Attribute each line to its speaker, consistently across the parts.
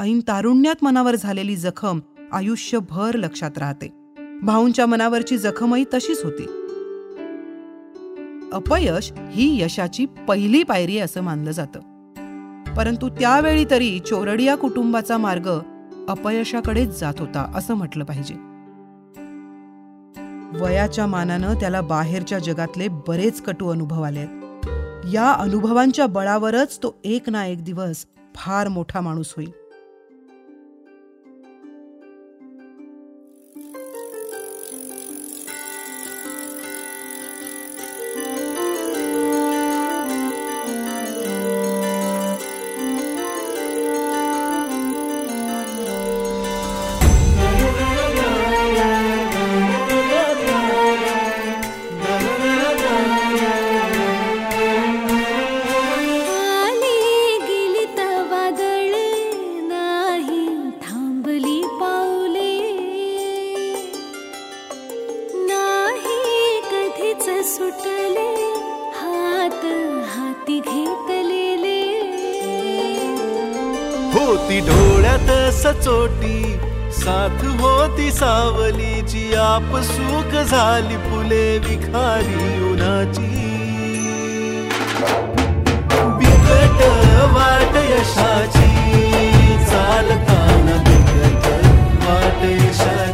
Speaker 1: ऐन तारुण्यात मनावर झालेली जखम आयुष्यभर लक्षात राहते. भाऊंच्या मनावरची जखमही तशीच होती. अपयश ही यशाची पहिली पायरी असं मानलं जातं. परंतु त्यावेळी तरी चोरडिया कुटुंबाचा मार्ग अपयशाकडेच जात होता असं म्हटलं पाहिजे. वयाच्या मानानं त्याला बाहेरच्या जगातले बरेच कटू अनुभव आले या अनुभवांच्या बळावरच तो एक ना एक दिवस फार मोठा माणूस होईल.
Speaker 2: साथ होती सावलीची आप सुख झाली फुले विखारी उन्हाची. बिकट वाट यशाची चालताना बिकट वाट यशाची.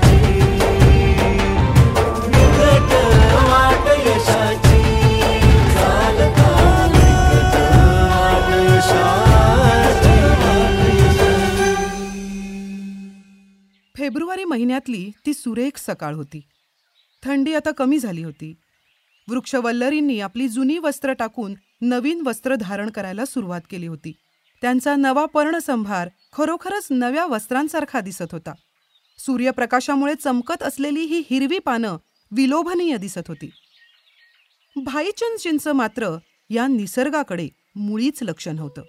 Speaker 1: महिन्यातली ती सुरेख सकाळ होती. थंडी आता कमी झाली होती. वृक्षवल्लरींनी आपली जुनी वस्त्र टाकून नवीन वस्त्र धारण करायला सुरुवात केली होती. त्यांचा नवा पर्णसंभार खरोखरच नव्या वस्त्रांसारखा दिसत होता. सूर्यप्रकाशामुळे चमकत असलेली ही हिरवी पानं विलोभनीय दिसत होती. भाईचंदजींचं मात्र या निसर्गाकडे मुळीच लक्ष नव्हतं.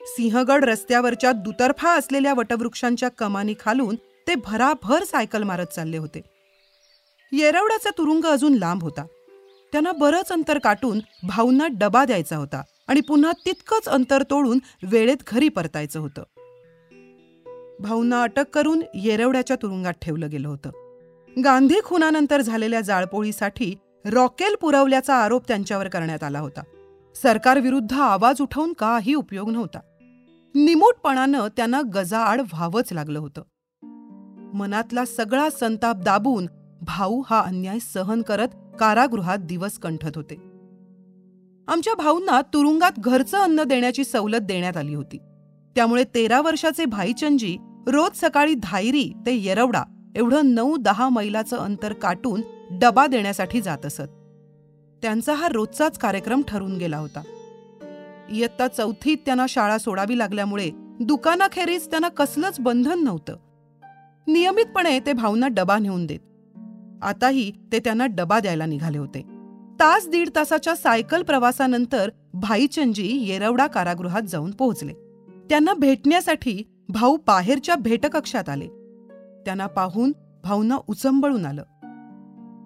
Speaker 1: सिंहगड रस्त्यावरच्या दुतर्फा असलेल्या वटवृक्षांच्या कमानी खालून ते भराभर सायकल मारत चालले होते. येरवड्याचा तुरुंग अजून लांब होता. त्यांना बरंच अंतर काटून भाऊंना डबा द्यायचा होता आणि पुन्हा तितकंच अंतर तोडून वेळेत घरी परतायचं होतं. भाऊंना अटक करून येरवड्याच्या तुरुंगात ठेवलं गेलं होतं. गांधी खुनानंतर झालेल्या जाळपोळीसाठी रॉकेल पुरवल्याचा आरोप त्यांच्यावर करण्यात आला होता. सरकारविरुद्ध आवाज उठवून काही उपयोग नव्हता. निमूटपणानं त्यांना गजाआड व्हावंच लागलं होतं. मनातला सगळा संताप दाबून भाऊ हा अन्याय सहन करत कारागृहात दिवस कंठत होते. आमच्या भाऊंना तुरुंगात घरचं अन्न देण्याची सवलत देण्यात आली होती. त्यामुळे तेरा वर्षाचे भाईचंदजी रोज सकाळी धायरी ते येरवडा एवढं नऊ दहा मैलाचं अंतर काटून डबा देण्यासाठी जात असत. त्यांचा हा रोजचाच कार्यक्रम ठरून गेला होता. इयत्ता चौथीत त्यांना शाळा सोडावी लागल्यामुळे दुकानाखेरीज त्यांना कसलंच बंधन नव्हतं. नियमितपणे ते भाऊंना डबा नेऊन देत. आताही ते त्यांना डबा द्यायला निघाले होते. तास दीड तासाच्या सायकल प्रवासानंतर भाईचंदजी येरवडा कारागृहात जाऊन पोहोचले. त्यांना भेटण्यासाठी भाऊ बाहेरच्या भेटकक्षात आले. त्यांना पाहून भाऊंना उचंबळून आलं.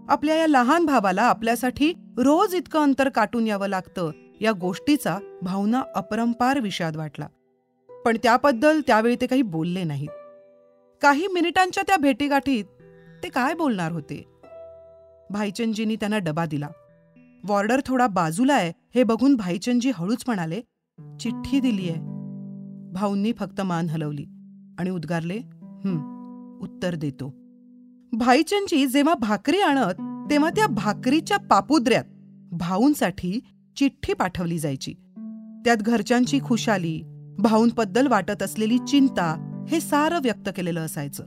Speaker 1: आपल्या या लहान भावाला आपल्यासाठी रोज इतकं अंतर काटून यावं लागतं या गोष्टीचा भाऊंना अपरंपार विषाद वाटला. पण त्याबद्दल त्यावेळी ते काही बोलले नाहीत. काही मिनिटांच्या त्या भेटीगाठीत ते काय बोलणार होते? भाईचंदजींनी त्यांना डबा दिला. वॉर्डर थोडा बाजूला आहे हे बघून भाईचंदजी हळूच म्हणाले चिठ्ठी दिलीये भाऊंनी फक्त मान हलवली आणि उद्गारले उत्तर देतो. भाईचंदजी जेव्हा भाकरी आणत तेव्हा त्या भाकरीच्या पापुद्र्यात भाऊंसाठी चिठ्ठी पाठवली जायची. त्यात घरच्यांची खुशाली भाऊंबद्दल वाटत असलेली चिंता हे सारं व्यक्त केलेलं असायचं.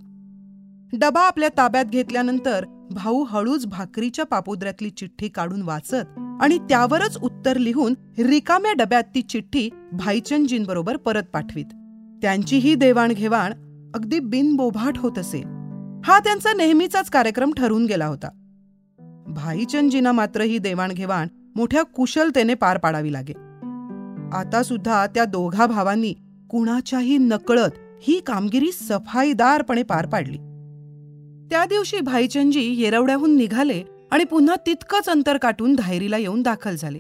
Speaker 1: डबा आपल्या ताब्यात घेतल्यानंतर भाऊ हळूच भाकरीच्या पापुद्र्यातली चिठ्ठी काढून वाचत आणि त्यावरच उत्तर लिहून रिकाम्या डब्यात ती चिठ्ठी भाईचंदजींबरोबर परत पाठवीत. त्यांचीही देवाणघेवाण अगदी बिनबोभाट होत असे. हा त्यांचा नेहमीचाच कार्यक्रम ठरून गेला होता. भाईचंदजींना मात्र ही देवाणघेवाण मोठ्या कुशलतेने पार पाडावी लागे. आता सुद्धा त्या दोघा भावांनी कुणाच्याही नकळत ही कामगिरी सफाईदारपणे पार पाडली. त्या दिवशी भाईचंदजी येरवड्याहून निघाले आणि पुन्हा तितकंच अंतर काटून धायरीला येऊन दाखल झाले.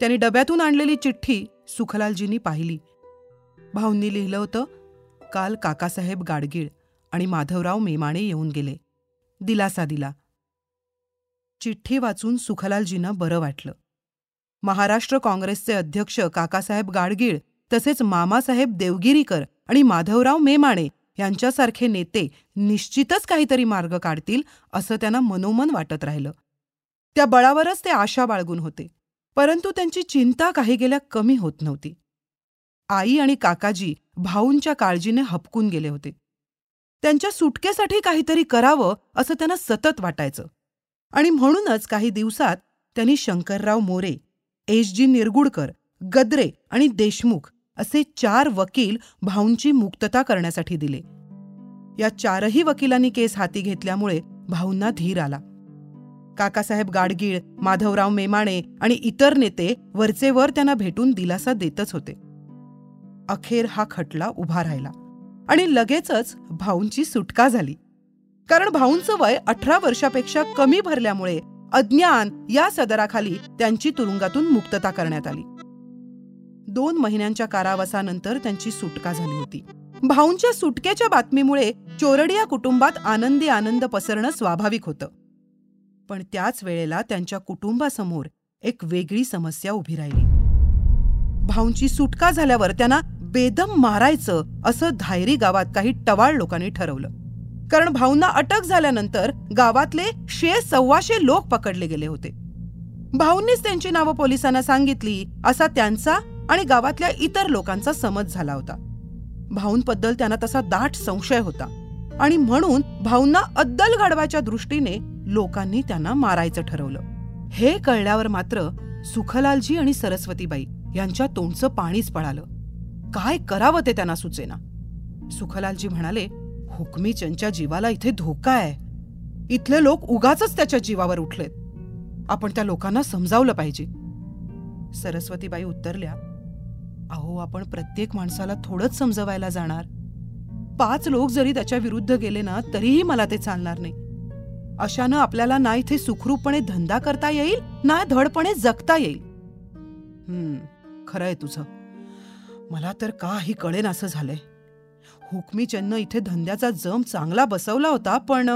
Speaker 1: त्यांनी डब्यातून आणलेली चिठ्ठी सुखलालजींनी पाहिली. भाऊंनी लिहिलं होतं काल काकासाहेब गाडगीळ आणि माधवराव मेमाणे येऊन गेले. दिलासा दिला. चिठ्ठी वाचून सुखलालजींना बरं वाटलं. महाराष्ट्र काँग्रेसचे अध्यक्ष काकासाहेब गाडगीळ तसेच मामासाहेब देवगिरीकर आणि माधवराव मेमाणे यांच्यासारखे नेते निश्चितच काहीतरी मार्ग काढतील असं त्यांना मनोमन वाटत राहिलं. त्या बळावरच ते आशा बाळगून होते परंतु त्यांची चिंता काही गेल्या कमी होत नव्हती. आई आणि काकाजी भाऊंच्या काळजीने हपकून गेले होते. त्यांच्या सुटकेसाठी काहीतरी करावं असं त्यांना सतत वाटायचं. आणि म्हणूनच काही दिवसात त्यांनी शंकरराव मोरे एस जी निरगुडकर गद्रे आणि देशमुख असे चार वकील भाऊंची मुक्तता करण्यासाठी दिले. या चारही वकिलांनी केस हाती घेतल्यामुळे भाऊंना धीर आला. काकासाहेब गाडगीळ माधवराव मेमाणे आणि इतर नेते वरचेवर त्यांना भेटून दिलासा देतच होते. अखेर हा खटला उभा राहिला आणि लगेचच भाऊंची सुटका झाली. कारण भाऊंचं वय अठरा वर्षापेक्षा कमी भरल्यामुळे अज्ञान या सदराखाली त्यांची तुरुंगातून मुक्तता करण्यात आली. दोन महिन्यांच्या कारावासानंतर त्यांची सुटका झाली होती. भाऊंच्या सुटकेच्या बातमीमुळे चोरडिया कुटुंबात आनंदी आनंद पसरणं स्वाभाविक होतं. पण त्याच वेळेला त्यांच्या कुटुंबासमोर एक वेगळी समस्या उभी राहिली. भाऊंची सुटका झाल्यावर त्यांना बेदम मारायचं असं धायरी गावात काही टवाळ लोकांनी ठरवलं. कारण भाऊंना अटक झाल्यानंतर गावातले शे सव्वाशे लोक पकडले गेले होते. भाऊंनीच त्यांची नावं पोलिसांना सांगितली असा त्यांचा आणि गावातल्या इतर लोकांचा समज झाला होता. भाऊंबद्दल त्यांना तसा दाट संशय होता आणि म्हणून भाऊंना अद्दल घडवायच्या दृष्टीने लोकांनी त्यांना मारायचं ठरवलं. हे कळल्यावर मात्र सुखलालजी आणि सरस्वतीबाई यांच्या तोंडचं पाणीच पळालं. काय करावं ते त्यांना सुचेना. सुखलालजी म्हणाले हुकमीचंदच्या जीवाला इथे धोका आहे. इथले लोक उगाच त्याच्या जीवावर उठलेत. आपण त्या लोकांना समजावलं पाहिजे. सरस्वतीबाई उत्तरल्या अहो आपण प्रत्येक माणसाला थोडंच समजवायला जाणार. पाच लोक जरी त्याच्या विरुद्ध गेले ना तरीही मला ते चालणार नाही. अशानं आपल्याला ना इथे सुखरूपपणे धंदा करता येईल ना धडपणे जगता येईल. हम्म खरंय तुझं. मला तर काही कळेन असं झालंय. हुकमीचंदनं इथे धंद्याचा जम चांगला बसवला होता पण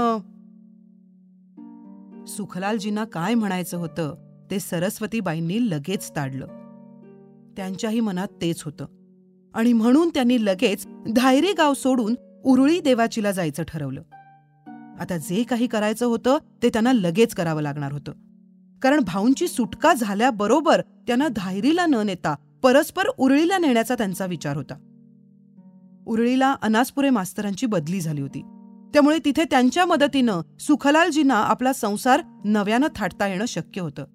Speaker 1: सुखलालजींना काय म्हणायचं होतं ते सरस्वतीबाईंनी लगेच ताडलं. त्यांच्याही मनात तेच होतं. आणि म्हणून त्यांनी लगेच धायरी गाव सोडून उरुळी देवाचीला जायचं ठरवलं. आता जे काही करायचं होतं ते त्यांना लगेच करावं लागणार होतं. कारण भाऊंची सुटका झाल्याबरोबर त्यांना धायरीला न नेता परस्पर उरळीला नेण्याचा त्यांचा विचार होता. उरळीला अनासपुरे मास्तरांची बदली झाली होती. त्यामुळे तिथे त्यांच्या मदतीनं सुखलालजींना आपला संसार नव्यानं थाटता येणं शक्य होतं.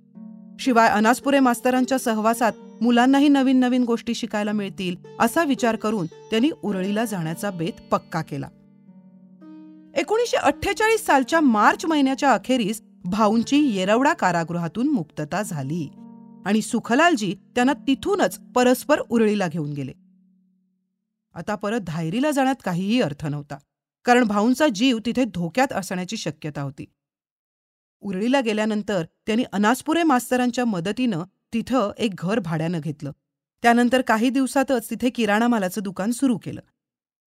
Speaker 1: शिवाय अनासपुरे मास्तरांच्या सहवासात मुलांनाही नवीन नवीन गोष्टी शिकायला मिळतील असा विचार करून त्यांनी उरळीला जाण्याचा बेत पक्का केला. एकोणीसशे अठ्ठेचाळीस सालच्या मार्च महिन्याच्या अखेरीस भाऊंची येरवडा कारागृहातून मुक्तता झाली आणि सुखलालजी त्यांना तिथूनच परस्पर उरळीला घेऊन गेले. आता परत धायरीला जाण्यात काहीही अर्थ नव्हता कारण भाऊंचा जीव तिथे धोक्यात असण्याची शक्यता होती. उरळीला गेल्यानंतर त्यांनी अनासपुरे मास्तरांच्या मदतीनं तिथं एक घर भाड्यानं घेतलं. त्यानंतर काही दिवसातच तिथे किराणा मालाचं दुकान सुरू केलं.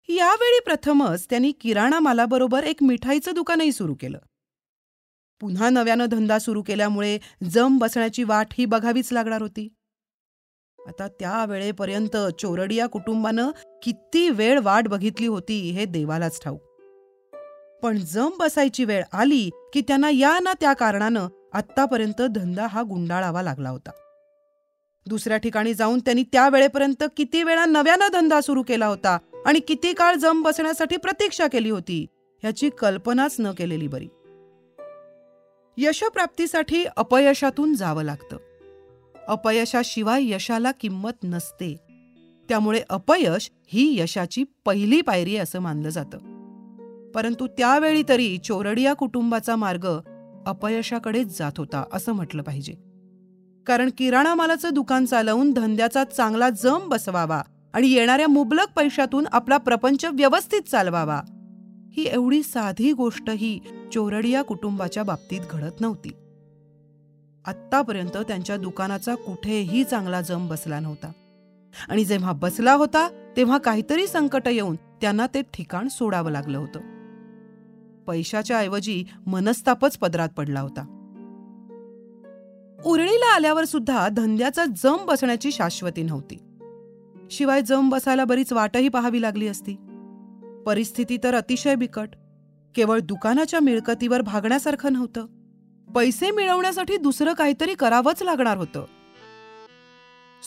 Speaker 1: यावेळी प्रथमच त्यांनी किराणा मालाबरोबर एक मिठाईचं दुकानही सुरू केलं. पुन्हा नव्यानं धंदा सुरू केल्यामुळे जम बसण्याची वाट ही बघावीच लागणार होती. आता त्या वेळेपर्यंत चोरडिया कुटुंबानं किती वेळ वाट बघितली होती हे देवालाच ठाऊक. पण जम बसायची वेळ आली की त्यांना या ना त्या कारणानं आत्तापर्यंत धंदा हा गुंडाळावा लागला होता. दुसऱ्या ठिकाणी जाऊन त्यांनी त्या वेळेपर्यंत किती वेळा नव्यानं धंदा सुरू केला होता आणि किती काळ जम बसण्यासाठी प्रतीक्षा केली होती ह्याची कल्पनाच न केलेली बरी. यशप्राप्तीसाठी अपयशातून जावं लागतं. अपयशाशिवाय यशाला किंमत नसते. त्यामुळे अपयश ही यशाची पहिली पायरी असं मानलं जातं. परंतु त्यावेळी तरी चोरडिया कुटुंबाचा मार्ग अपयशाकडेच जात होता असं म्हटलं पाहिजे. कारण किराणा मालाचं दुकान चालवून धंद्याचा चांगला जम बसवावा आणि येणाऱ्या मुबलक पैशातून आपला प्रपंच व्यवस्थित चालवावा ही एवढी साधी गोष्ट ही चोरडिया कुटुंबाच्या बाबतीत घडत नव्हती. आत्तापर्यंत त्यांच्या दुकानाचा कुठेही चांगला जम बसला नव्हता. आणि जेव्हा बसला होता तेव्हा काहीतरी संकट येऊन त्यांना ते ठिकाण सोडावं लागलं होतं. पैशाच्या ऐवजी मनस्तापच पदरात पडला होता. उरळीला आल्यावर सुद्धा धंद्याचा जम बसण्याची शाश्वती नव्हती. शिवाय जम बसायला बरीच वाटही पाहावी लागली असती. परिस्थिती तर अतिशय बिकट. केवळ दुकानाच्या मिळकतीवर भागण्यासारखं नव्हतं. पैसे मिळवण्यासाठी दुसरं काहीतरी करावंच लागणार होतं.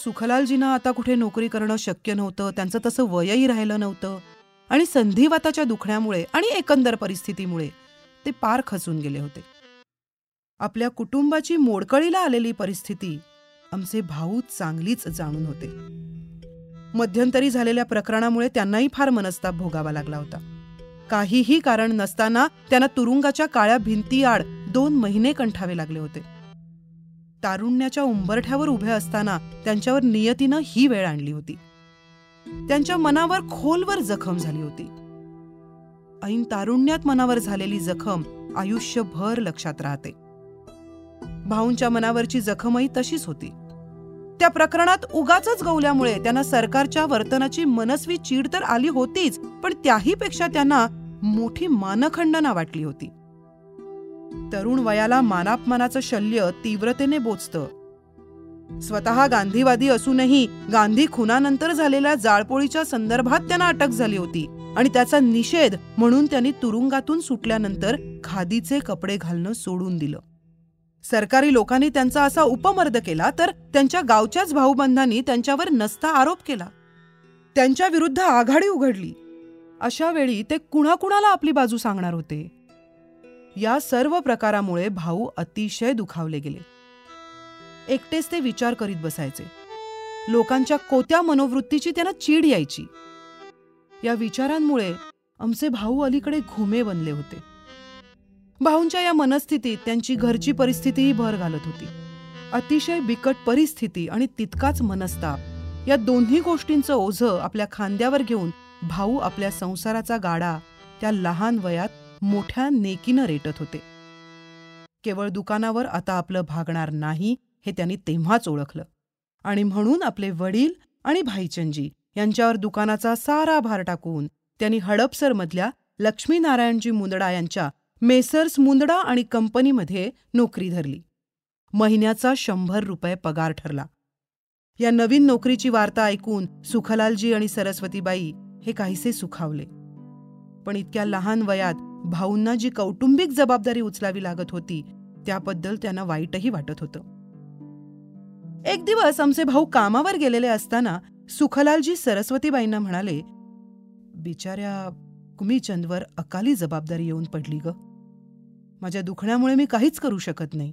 Speaker 1: सुखलालजींना आता कुठे नोकरी करणं शक्य नव्हतं त्यांचं तसं वयही राहिलं नव्हतं. आणि संधिवाताच्या दुखण्यामुळे आणि एकंदर परिस्थितीमुळे ते पार खचून गेले होते. आपल्या कुटुंबाची मोडकळीला आलेली परिस्थिती आमचे भाऊ चांगलीच जाणून होते. मध्यंतरी झालेल्या प्रकरणामुळे त्यांनाही फार मनस्ताप भोगावा लागला होता. काहीही कारण नसताना त्यांना तुरुंगाच्या काळ्या भिंतीआड दोन महिने कंठावे लागले होते. तारुण्याच्या उंबरठ्यावर उभे असताना त्यांच्यावर नियतीनं ही वेळ आणली होती. त्यांच्या मनावर खोलवर जखम झाली होती. ऐन तारुण्यात मनावर झालेली जखम आयुष्यभर लक्षात राहते. भाऊंच्या मनावरची जखमही तशीच होती. त्या प्रकरणात उगाच गवल्यामुळे त्यांना सरकारच्या वर्तनाची मनस्वी चीड तर आली होतीच पण त्याही पेक्षा त्यांना मोठी मानखंडना वाटली होती. तरुण वयाला मानापमानाचं शल्य तीव्रतेने बोचतं. स्वतः गांधीवादी असूनही गांधी खुनानंतर झालेल्या जाळपोळीच्या संदर्भात त्यांना अटक झाली होती आणि त्याचा निषेध म्हणून त्यांनी तुरुंगातून सुटल्यानंतर खादीचे कपडे घालणं सोडून दिलं. सरकारी लोकांनी त्यांचा असा उपमर्द केला तर त्यांच्या गावच्याच भाऊबंधांनी त्यांच्यावर नसता आरोप केला. त्यांच्या विरुद्ध आघाडी उघडली. अशा वेळी ते कुणाकुणाला आपली बाजू सांगणार होते? या सर्व प्रकारामुळे भाऊ अतिशय दुखावले गेले. एकटेच ते विचार करीत बसायचे. लोकांच्या कोत्या मनोवृत्तीची त्यांना चीड यायची. या विचारांमुळे आमचे भाऊ अलीकडे घुमे बनले होते. भाऊंच्या या मनस्थितीत त्यांची घरची परिस्थितीही भर घालत होती. अतिशय बिकट परिस्थिती आणि तितकाच मनस्ताप या दोन्ही गोष्टींचं ओझं आपल्या खांद्यावर घेऊन भाऊ आपल्या संसाराचा गाडा त्या लहान वयात मोठ्या नेकीनं रेटत होते. केवळ दुकानावर आता आपलं भागणार नाही हे त्यांनी तेव्हाच ओळखलं. आणि म्हणून आपले वडील आणि भाईचंदजी यांच्यावर दुकानाचा सारा भार टाकून त्यांनी हडपसरमधल्या लक्ष्मीनारायणजी मुंदडा यांच्या मेसर्स मुंदडा आणि कंपनीमध्ये नोकरी धरली. महिन्याचा शंभर रुपये पगार ठरला. या नवीन नोकरीची वार्ता ऐकून सुखलालजी आणि सरस्वतीबाई हे काहीसे सुखावले. पण इतक्या लहान वयात भाऊंना जी कौटुंबिक जबाबदारी उचलावी लागत होती त्याबद्दल त्यांना वाईटही वाटत होतं. एक दिवस आमचे भाऊ कामावर गेलेले असताना सुखलालजी सरस्वतीबाईंना म्हणाले बिचाऱ्या कुमीचंदवर अकाली जबाबदारी येऊन पडली ग. माझ्या दुखण्यामुळे मी काहीच करू शकत नाही.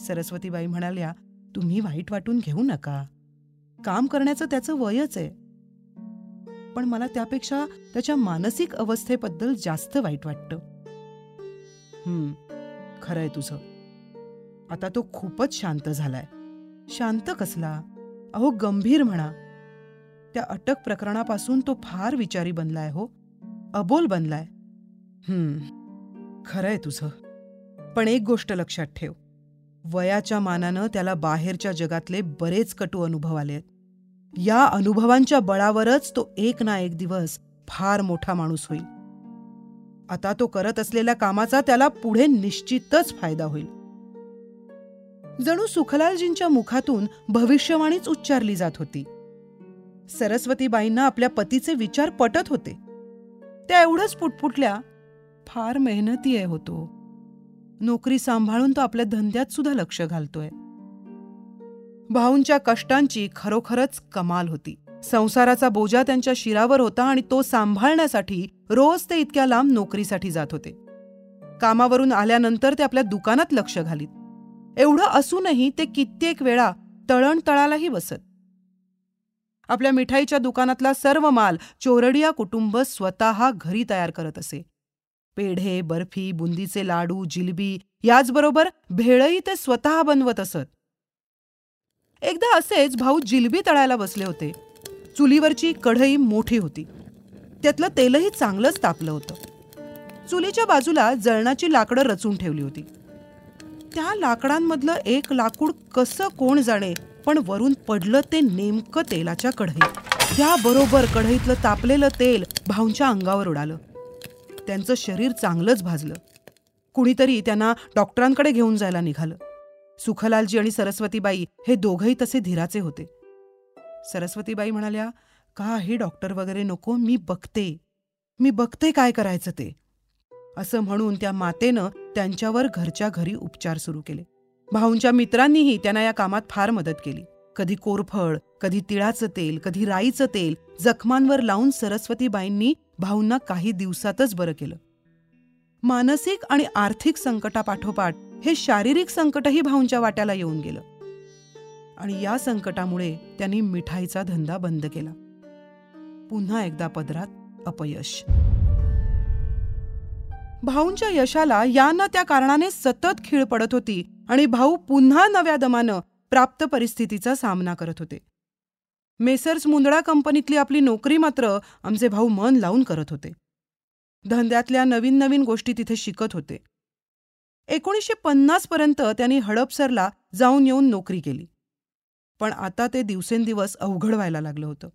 Speaker 1: सरस्वतीबाई म्हणाल्या तुम्ही वाईट वाटून घेऊ नका. काम करण्याचं त्याचं वयच आहे. पण मला त्यापेक्षा त्याच्या मानसिक अवस्थेबद्दल जास्त वाईट वाटतं. हम्म खरंय तुझं. आता तो खूपच शांत झालाय. शांत कसला? अहो गंभीर म्हणा. त्या अटक प्रकरणापासून तो फार विचारी बनलाय हो. अबोल बनलाय. हम्म खरंय तुझं. पण एक गोष्ट लक्षात ठेव. वयाच्या मानानं त्याला बाहेरच्या जगातले बरेच कटू अनुभव आले या अनुभवांच्या बळावरच तो एक ना एक दिवस फार मोठा माणूस होईल. आता तो करत असलेल्या कामाचा त्याला पुढे निश्चितच फायदा होईल. जणू सुखलालजींच्या मुखातून भविष्यवाणीच उच्चारली जात होती. सरस्वतीबाईंना आपल्या पतीचे विचार पटत होते. त्या एवढंच पुटपुटल्या फार मेहनती आहे होतो. नोकरी सांभाळून तो आपल्या धंद्यात सुद्धा लक्ष घालतोय. भाऊंच्या कष्टांची खरोखरच कमाल होती. संसाराचा बोजा त्यांच्या शिरावर होता आणि तो सांभाळण्यासाठी रोज ते इतक्या लांब नोकरीसाठी जात होते. कामावरून आल्यानंतर ते आपल्या दुकानात लक्ष घालीत. एवढं असूनही ते कित्येक वेळा तळणतळालाही बसत. आपल्या मिठाईच्या दुकानातला सर्व माल चोरडिया कुटुंब स्वतः घरी तयार करत असे. पेढे बर्फी बुंदीचे लाडू जिलबी याचबरोबर भेळही ते स्वतः बनवत असत. एकदा असेच भाऊ जिलबी तळायला बसले होते. चुलीवरची कढई मोठी होती. त्यातलं तेलही चांगलंच तापलं होतं. चुलीच्या बाजूला जळणाची लाकडं रचून ठेवली होती. त्या लाकडांमधलं एक लाकूड कसं कोण जाणे पण वरून पडलं ते नेमकं तेलाच्या कढईत. त्याबरोबर कढईतलं तापलेलं तेल भाऊंच्या अंगावर उडालं. त्यांचं शरीर चांगलंच भाजलं. कुणीतरी त्यांना डॉक्टरांकडे घेऊन जायला निघालं. सुखलालजी आणि सरस्वतीबाई हे दोघंही तसे धीराचे होते. सरस्वतीबाई म्हणाल्या काही डॉक्टर वगैरे नको मी बघते. मी बघते काय करायचं ते. असं म्हणून त्या मातेनं त्यांच्यावर घरच्या घरी उपचार सुरू केले. भाऊंच्या मित्रांनीही त्यांना या कामात फार मदत केली. कधी कोरफळ कधी तिळाचं तेल कधी राईचं तेल जखमांवर लावून सरस्वतीबाईंनी भाऊंना काही दिवसातच बरं केलं. मानसिक आणि आर्थिक संकटापाठोपाठ हे शारीरिक संकटही भाऊंच्या वाट्याला येऊन गेलं. आणि या संकटामुळे त्यांनी मिठाईचा धंदा बंद केला. पुन्हा एकदा पदरात अपयश. भाऊंच्या यशाला या ना त्या कारणाने सतत खीळ पडत होती आणि भाऊ पुन्हा नव्या दमानं प्राप्त परिस्थितीचा सामना करत होते. मेसर्स मुंदडा कंपनीतली आपली नोकरी मात्र आमचे भाऊ मन लावून करत होते. धंद्यातल्या नवीन नवीन गोष्टी तिथे शिकत होते. एकोणीसशे पन्नास पर्यंत त्यांनी हडपसरला जाऊन येऊन नोकरी केली. पण आता ते दिवसेंदिवस अवघड व्हायला लागलं होतं.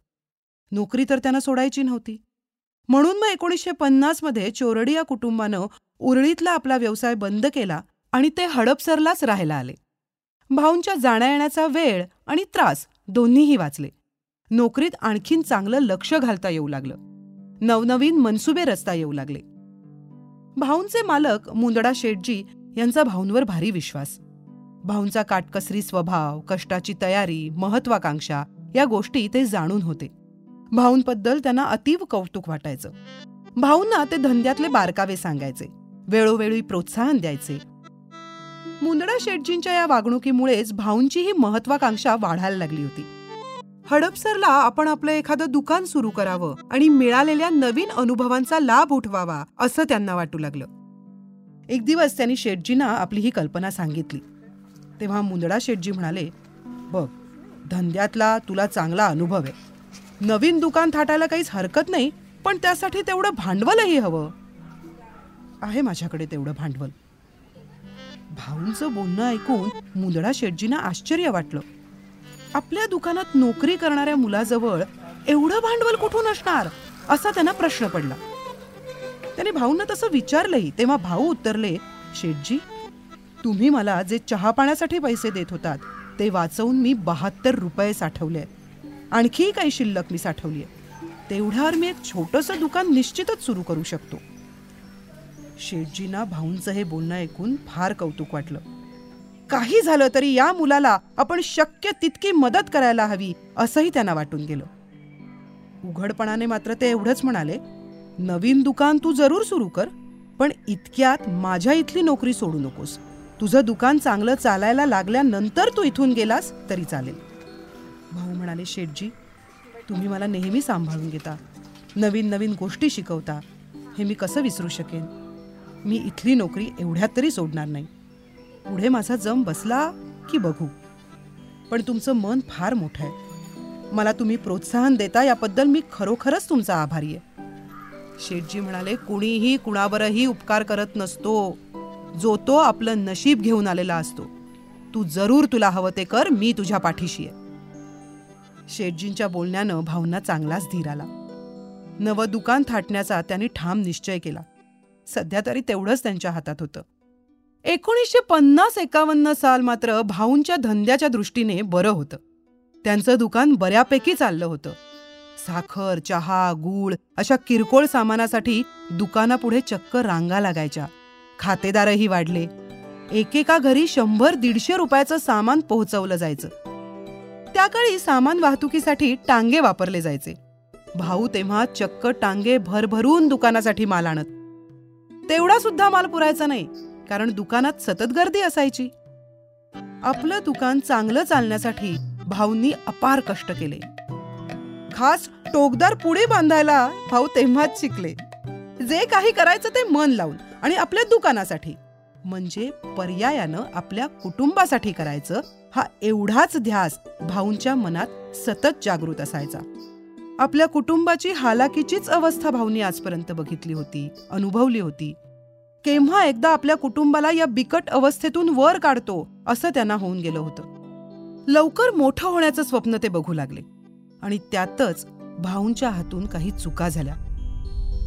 Speaker 1: नोकरी तर त्यांना सोडायची नव्हती. म्हणून मग एकोणीसशे पन्नासमध्ये चोरडी या कुटुंबानं उरळीतला आपला व्यवसाय बंद केला आणि ते हडपसरलाच राहायला आले. भाऊंच्या जाण्या येण्याचा वेळ आणि त्रास दोन्हीही वाचले. नोकरीत आणखीन चांगलं लक्ष घालता येऊ लागलं. नवनवीन मनसुबे रचता येऊ लागले. भाऊंचे मालक मुंदडा शेटजी यांचा भाऊंवर भारी विश्वास. भाऊंचा काटकसरी स्वभाव कष्टाची तयारी महत्वाकांक्षा या गोष्टी ते जाणून होते. भाऊंबद्दल त्यांना अतीव कौतुक वाटायचं. भाऊंना ते धंद्यातले बारकावे सांगायचे. वेळोवेळी प्रोत्साहन द्यायचे. मुंदडा शेटजींच्या या वागणुकीमुळेच भाऊंची ही महत्वाकांक्षा वाढायला लागली होती. हडपसरला आपण आपलं एखादं दुकान सुरू करावं आणि मिळालेल्या नवीन अनुभवांचा लाभ उठवावा असं त्यांना वाटू लागलं. एक दिवस त्यांनी शेटजींना आपली ही कल्पना सांगितली. तेव्हा मुंदडा शेटजी म्हणाले बघ धंद्यातला तुला चांगला अनुभव आहे. नवीन दुकान थाटायला काहीच हरकत नाही पण त्यासाठी तेवढं भांडवलही हवं. आहे माझ्याकडे तेवढं भांडवल. भाऊंचं बोलणं ऐकून मुंदडा शेटजींना आश्चर्य वाटलं. आपल्या दुकानात नोकरी करणाऱ्या मुलाजवळ एवढं भांडवल कुठून असणार असा त्यांना प्रश्न पडला. त्याने भाऊंना तसं विचारलंही तेव्हा भाऊ उत्तरले शेटजी तुम्ही मला जे चहा पाण्यासाठी पैसे देत होतात ते वाचवून मी बहात्तर रुपये साठवले आणखी काही शिल्लक मी साठवली आहे तेवढ्यावर मी एक छोटंसं दुकान निश्चितच सुरू करू शकतो. शेठजींना भाऊंचं हे बोलणं ऐकून फार कौतुक वाटलं. काही झालं तरी या मुलाला आपण शक्य तितकी मदत करायला हवी असंही त्यांना वाटून गेलं. उघडपणाने मात्र ते एवढंच म्हणाले नवीन दुकान तू जरूर सुरू कर पण इतक्यात माझ्या इथली नोकरी सोडू नकोस. तुझं दुकान चांगलं चालायला लागल्यानंतर तू इथून गेलास तरी चालेल. भाऊ म्हणाले शेठजी तुम्ही मला नेहमी सांभाळून घेता. नवीन नवीन गोष्टी शिकवता. हे मी कसं विसरू शकेन? मी इथली नोकरी एवढ्यात तरी सोडणार नाही. पुढे माझा जम बसला की बघू. पण तुमचं मन फार मोठं आहे. मला तुम्ही प्रोत्साहन देता याबद्दल मी खरोखरच तुमचा आभारी आहे. शेठजी म्हणाले कुणीही कुणावरही उपकार करत नसतो. जो तो आपलं नशीब घेऊन आलेला असतो. तू जरूर तुला हवं ते कर मी तुझ्या पाठीशी आहे. शेटजींच्या बोलण्यानं भाऊंना चांगलाच धीर आला. नवं दुकान थाटण्याचा त्यांनी ठाम निश्चय केला. सध्या तरी तेवढंच त्यांच्या हातात होतं. एकोणीसशे पन्नास एकावन्न साल मात्र भाऊंच्या धंद्याच्या दृष्टीने बरं होतं. त्यांचं दुकान बऱ्यापैकी चाललं होतं. साखर चहा गूळ अशा किरकोळ सामानासाठी दुकानापुढे चक्क रांगा लागायच्या. खातेदारही वाढले. एकेका घरी शंभर दीडशे रुपयाचं सामान पोहोचवलं जायचं. त्या काळी सामान वाहतुकीसाठी टांगे वापरले जायचे. भाऊ तेव्हा चक्क टांगे भरभरून दुकानासाठी माल आणत. तेवढा सुद्धा माल पुरायचा नाही कारण दुकानात सतत गर्दी असायची. आपलं दुकान चांगलं चालण्यासाठी भाऊंनी अपार कष्ट केले. खास टोकदार पुढे बांधायला भाऊ तेव्हाच शिकले. जे काही करायचं ते मन लावून आणि आपल्या दुकानासाठी. म्हणजे पर्यायानं आपल्या कुटुंबासाठी करायचं हा एवढाच ध्यास भाऊंच्या मनात सतत जागृत असायचा. आपल्या कुटुंबाची हालाकीचीच अवस्था भाऊनी आजपर्यंत बघितली होती अनुभवली होती. केव्हा एकदा आपल्या कुटुंबाला या बिकट अवस्थेतून वर काढतो असं त्यांना होऊन गेलं होतं. लवकर मोठं होण्याचं स्वप्न ते बघू लागले. आणि त्यातच भाऊंच्या हातून काही चुका झाल्या.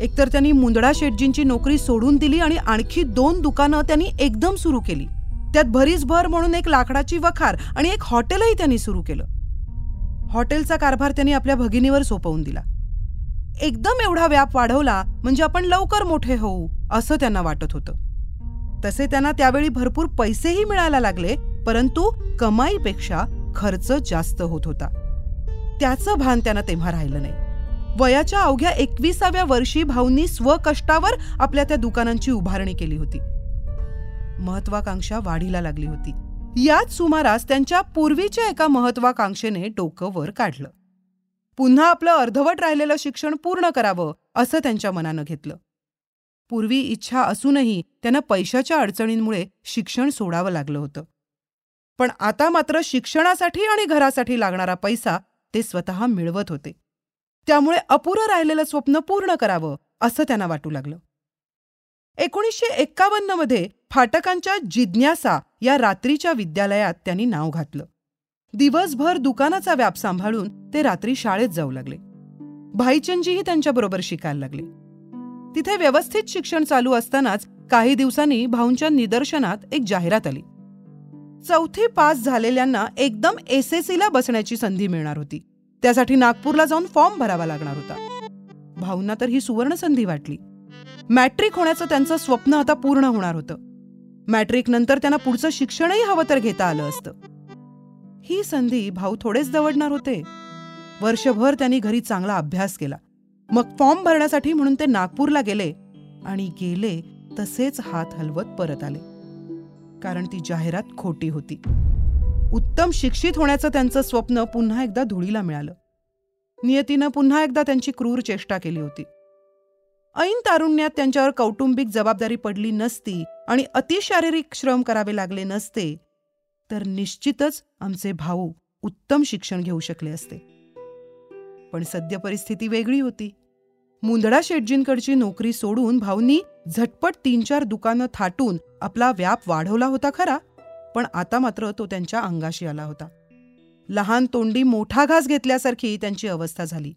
Speaker 1: एकतर त्यांनी मुंदडा शेटजींची नोकरी सोडून दिली आणि आणखी दोन दुकानं त्यांनी एकदम सुरू केली. त्यात भरीसभर म्हणून एक लाकडाची वखार आणि एक हॉटेलही त्यांनी सुरू केलं. हॉटेलचा कारभार त्यांनी आपल्या भगिनीवर सोपवून दिला. एकदम एवढा व्याप वाढवला म्हणजे आपण लवकर मोठे होऊ असं त्यांना वाटत होतं. तसे त्यांना त्यावेळी भरपूर पैसेही मिळायला लागले परंतु कमाईपेक्षा खर्च जास्त होत होता. त्याचं भान त्यांना तेव्हा राहिलं नाही. वयाच्या अवघ्या एकविसाव्या वर्षी भाऊंनी स्वकष्टावर आपल्या त्या दुकानांची उभारणी केली होती. महत्वाकांक्षा वाढीला लागली होती. याच सुमारास त्यांच्या पूर्वीच्या एका महत्वाकांक्षेने डोकं वर काढलं. पुन्हा आपलं अर्धवट राहिलेलं शिक्षण पूर्ण करावं असं त्यांच्या मनानं घेतलं. पूर्वी इच्छा असूनही त्यांना पैशाच्या अडचणींमुळे शिक्षण सोडावं लागलं होतं. पण आता मात्र शिक्षणासाठी आणि घरासाठी लागणारा पैसा ते स्वतः मिळवत होते. त्यामुळे अपुरं राहिलेलं स्वप्न पूर्ण करावं असं त्यांना वाटू लागलं. एकोणीसशे एक्कावन्नमध्ये फाटकांच्या जिज्ञासा या रात्रीच्या विद्यालयात त्यांनी नाव घातलं. दिवसभर दुकानाचा व्याप सांभाळून ते रात्री शाळेत जाऊ लागले. भाईचंदजीही त्यांच्याबरोबर शिकायला लागले. तिथे व्यवस्थित शिक्षण चालू असतानाच काही दिवसांनी भाऊंच्या निदर्शनात एक जाहिरात आली. चौथी पास झालेल्यांना एकदम एस एस ला बसण्याची संधी मिळणार होती. त्यासाठी नागपूरला जाऊन फॉर्म भरावा लागणार होता. भाऊंना तर ही सुवर्ण संधी वाटली. मॅट्रिक होण्याचं त्यांचं स्वप्न आता पूर्ण होणार होतं. मॅट्रिक नंतर त्यांना पुढचं शिक्षणही हवं तर घेता आलं असतं. ही संधी भाऊ थोडेच दवडणार होते. वर्षभर त्यांनी घरी चांगला अभ्यास केला. मग फॉर्म भरण्यासाठी म्हणून ते नागपूरला गेले आणि गेले तसेच हात हलवत परत आले. कारण ती जाहिरात खोटी होती. उत्तम शिक्षित होण्याचं त्यांचं स्वप्न पुन्हा एकदा धुळीला मिळालं. नियतीनं पुन्हा एकदा त्यांची क्रूर चेष्टा केली होती. ऐन तारुण्यात त्यांच्यावर कौटुंबिक जबाबदारी पडली नसती आणि अतिशारीरिक श्रम करावे लागले नसते तर निश्चितच आमचे भाऊ उत्तम शिक्षण घेऊ शकले असते. पण सद्य परिस्थिती वेगळी होती. मुंदडा शेटजींकडची नोकरी सोडून भाऊंनी झटपट तीन चार दुकानं थाटून आपला व्याप वाढवला होता खरा? पण आता मात्र तो त्यांच्या अंगाशी आला होता. लहान तोंडी मोठा घास घेतल्यासारखी त्यांची अवस्था झाली.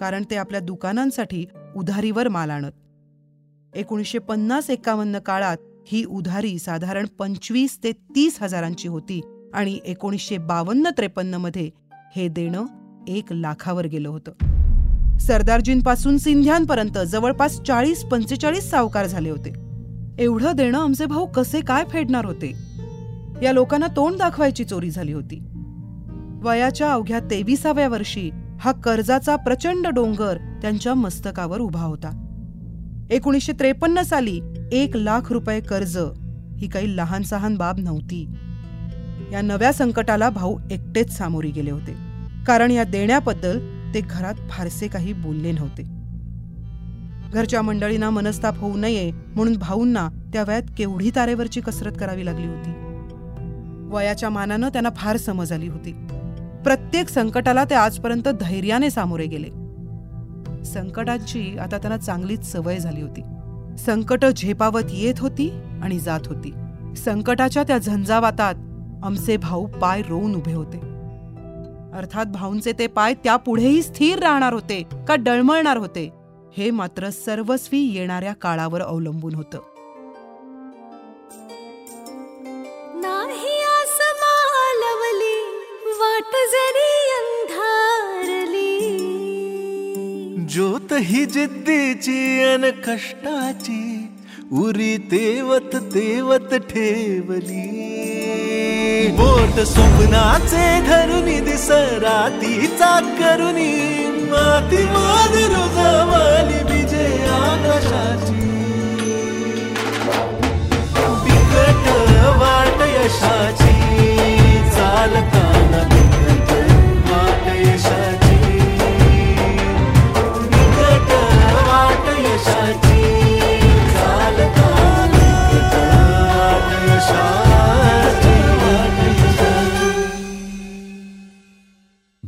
Speaker 1: कारण ते आपल्या दुकानांसाठी उधारीवर माल आणत. एकोणीसशे पन्नास एकावन्न काळात ही उधारी साधारण पंचवीस ते तीस हजारांची होती आणि एकोणीसशे बावन्न त्रेपन्नमध्ये हे देणं एक लाखावर गेलं होतं. सरदारजींपासून सिंध्यांपर्यंत जवळपास चाळीस पंचेचाळीस सावकार झाले होते. एवढं देणं आमचे भाऊ कसे काय फेडणार होते? या लोकांना तोंड दाखवायची चोरी झाली होती. वयाच्या अवघ्या तेविसाव्या वर्षी हा कर्जाचा प्रचंड डोंगर त्यांच्या मस्तकावर उभा होता. एकोणीसशे त्रेपन्न साली एक लाख रुपये कर्ज ही काही लहान सहान बाब नव्हती. या नव्या संकटाला भाऊ एकटेच सामोरी गेले होते. कारण या देण्याबद्दल ते घरात फारसे काही बोलले नव्हते. घरच्या मंडळींना मनस्ताप होऊ नये म्हणून भाऊंना त्या वयात केवढी तारेवरची कसरत करावी लागली होती. वयाच्या मानानं त्यांना फार समज आली होती. प्रत्येक संकटाला ते आजपर्यंत धैर्याने सामोरे गेले. संकटांची आता त्यांना चांगलीच सवय झाली होती. संकट झेपावत येत होती आणि जात होती. संकटाच्या त्या झंझावातात आमचे भाऊ पाय रोवून उभे होते. अर्थात भाऊंचे ते पाय त्यापुढेही स्थिर राहणार होते का डळमळणार होते हे मात्र सर्वस्वी येणाऱ्या काळावर अवलंबून होतं.
Speaker 2: ही जिद्दीची अन कष्टाची उरी तेवत तेवत ठेवली. बोट स्वप्नाचे धरुनी दिसरातीचा करुनी माती माधुर जमाली बिजे आकाशाची. बिकट वाट यशाची चालताना बिकट वाट यशाची.